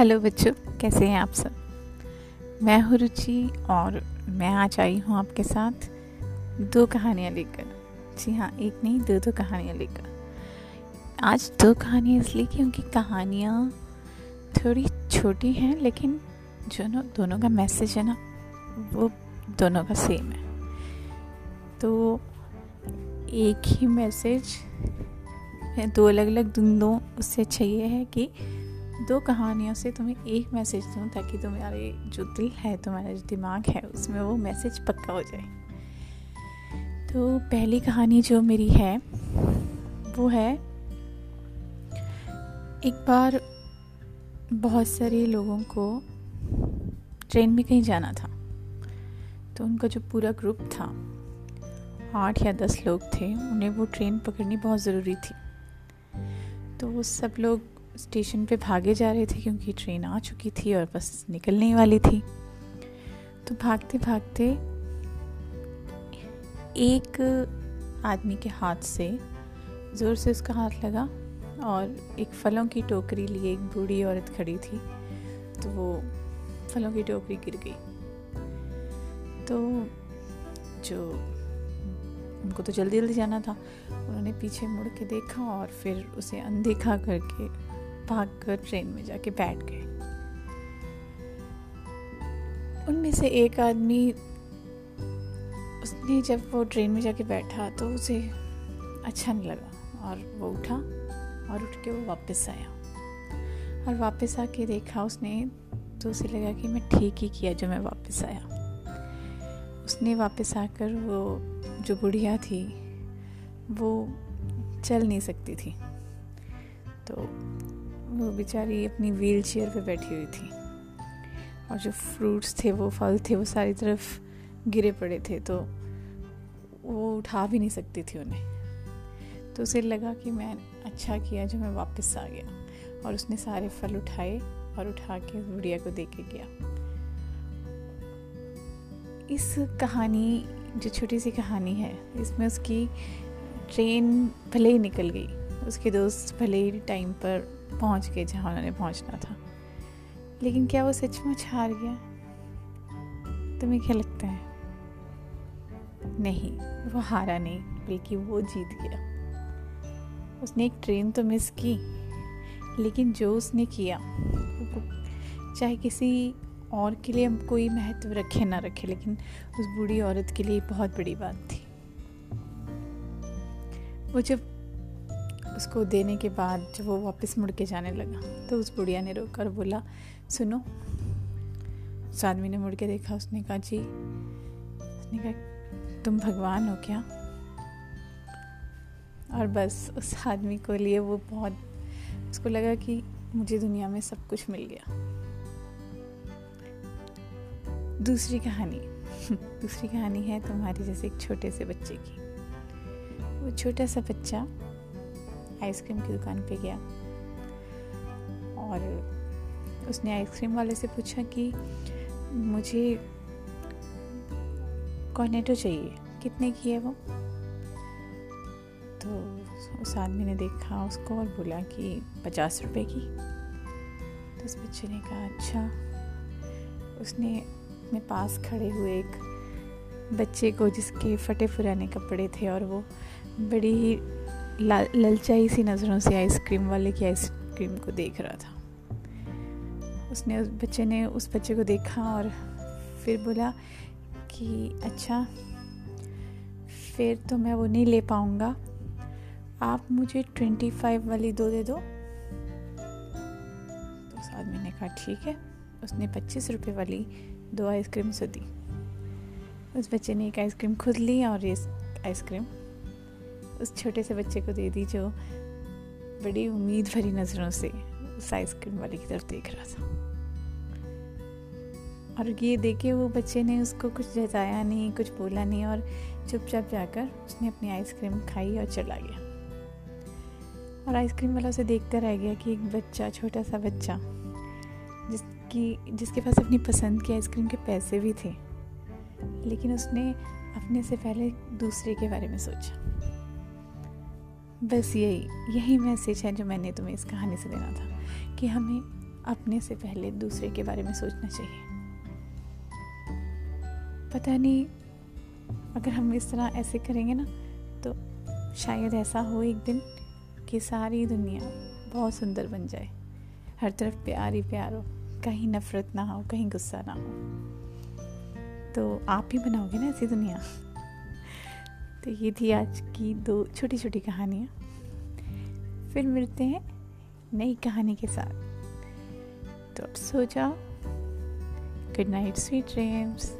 Hello बच्चों, कैसे हैं आप सब? मैं हूँ रुचि और मैं आज आई हूँ आपके साथ दो कहानियाँ लेकर। जी हाँ एक नहीं, दो दो कहानियाँ लेकर। आज दो कहानियाँ इसलिए क्योंकि कहानियाँ थोड़ी छोटी हैं, लेकिन जो ना दोनों का मैसेज है ना, वो दोनों का सेम है। तो एक ही मैसेज दो अलग अलग दो, उससे अच्छा ये है कि दो कहानियों से तुम्हें एक मैसेज दूँ ताकि तुम्हारे जो दिल है, तुम्हारा जो दिमाग है, उसमें वो मैसेज पक्का हो जाए। तो पहली कहानी जो मेरी है, वो है, एक बार बहुत सारे लोगों को ट्रेन में कहीं जाना था। तो उनका जो पूरा ग्रुप था, आठ या दस लोग थे, उन्हें वो ट्रेन पकड़नी बहुत ज़रूरी थी। तो वो सब लोग स्टेशन पे भागे जा रहे थे क्योंकि ट्रेन आ चुकी थी और बस निकलने वाली थी। तो भागते भागते एक आदमी के हाथ से, ज़ोर से उसका हाथ लगा और एक फलों की टोकरी लिए एक बूढ़ी औरत खड़ी थी। तो वो फलों की टोकरी गिर गई। तो जो उनको तो जल्दी जल्दी जाना था, उन्होंने पीछे मुड़ के देखा और फिर उसे अनदेखा करके भाग कर ट्रेन में जाके बैठ गए। उनमें से एक आदमी, उसने जब वो ट्रेन में जाके बैठा तो उसे अच्छा नहीं लगा और वो उठा और उठ के वो वापस आया। और वापस आके देखा उसने तो उसे लगा कि मैं ठीक ही किया जो मैं वापस आया। उसने वापस आकर वो जो बुढ़िया थी, वो चल नहीं सकती थी। तो वो बेचारी अपनी व्हील चेयर पर बैठी हुई थी। और जो फ्रूट्स थे, वो फल थे, वो सारी तरफ़ गिरे पड़े थे तो वो उठा भी नहीं सकती थी उन्हें। तो उसे लगा कि मैं अच्छा किया जो मैं वापस आ गया। और उसने सारे फल उठाए और उठा के बुढ़िया को दे के गया। इस कहानी, जो छोटी सी कहानी है, इसमें उसकी ट्रेन भले ही निकल गई। उसके दोस्त भले ही टाइम पर पहुँच गए जहाँ उन्होंने पहुँचना था। लेकिन क्या वो सचमुच हार गया? तुम्हें क्या लगता है? नहीं, वो हारा नहीं, बल्कि वो जीत गया। उसने एक ट्रेन तो मिस की, लेकिन जो उसने किया चाहे किसी और के लिए कोई महत्व रखे ना रखे, लेकिन उस बूढ़ी औरत के लिए बहुत बड़ी बात थी। वो जब उसको देने के बाद जब वो वापस मुड़ के जाने लगा तो उस बुढ़िया ने रोक बोला, सुनो। उस आदमी ने मुड़ के देखा, उसने कहा, जी। उसने कहा, तुम भगवान हो क्या? और बस उस आदमी को लिए वो बहुत, उसको लगा कि मुझे दुनिया में सब कुछ मिल गया। दूसरी कहानी दूसरी कहानी है तुम्हारी जैसे एक छोटे से बच्चे की। वो छोटा सा बच्चा आइसक्रीम की दुकान पे गया। और उसने आइसक्रीम वाले से पूछा कि मुझे कॉर्नेटो चाहिए। कितने की है वो? तो उस आदमी ने देखा उसको और बोला कि पचास रुपए की। तो उस बच्चे ने कहा अच्छा। उसने अपने पास खड़े हुए एक बच्चे को जिसके फटे पुराने कपड़े थे और वो बड़ी ही ललचाई सी नज़रों से आइसक्रीम वाले की आइसक्रीम को देख रहा था। उसने उस बच्चे ने उस बच्चे को देखा और फिर बोला कि अच्छा फिर तो मैं वो नहीं ले पाऊँगा। आप मुझे ट्वेंटी फाइव वाली दो दे दो। तो उस आदमी ने कहा, ठीक है। उसने पच्चीस रुपये वाली दो आइसक्रीम से दी। उस बच्चे ने एक आइसक्रीम खुद ली और ये आइसक्रीम उस छोटे से बच्चे को दे दी जो बड़ी उम्मीद भरी नज़रों से उस आइसक्रीम वाले की तरफ़ देख रहा था। और ये देखे वो बच्चे ने उसको कुछ जताया नहीं, कुछ बोला नहीं और चुपचाप जाकर उसने अपनी आइसक्रीम खाई और चला गया। और आइसक्रीम वाला उसे देखता रह गया कि एक बच्चा, छोटा सा बच्चा, जिसकी, जिसके पास अपनी पसंद की आइसक्रीम के पैसे भी थे, लेकिन उसने अपने से पहले दूसरे के बारे में सोचा। बस यही यही मैसेज है जो मैंने तुम्हें इस कहानी से देना था, कि हमें अपने से पहले दूसरे के बारे में सोचना चाहिए। पता नहीं, अगर हम इस तरह ऐसे करेंगे ना तो शायद ऐसा हो एक दिन कि सारी दुनिया बहुत सुंदर बन जाए। हर तरफ़ प्यार ही प्यार हो, कहीं नफरत ना हो, कहीं गुस्सा ना हो। तो आप ही बनाओगे ना ऐसी दुनिया? तो ये थी आज की दो छोटी छोटी कहानियाँ। फिर मिलते हैं नई कहानी के साथ। तो अब सो जाओ। Good night sweet dreams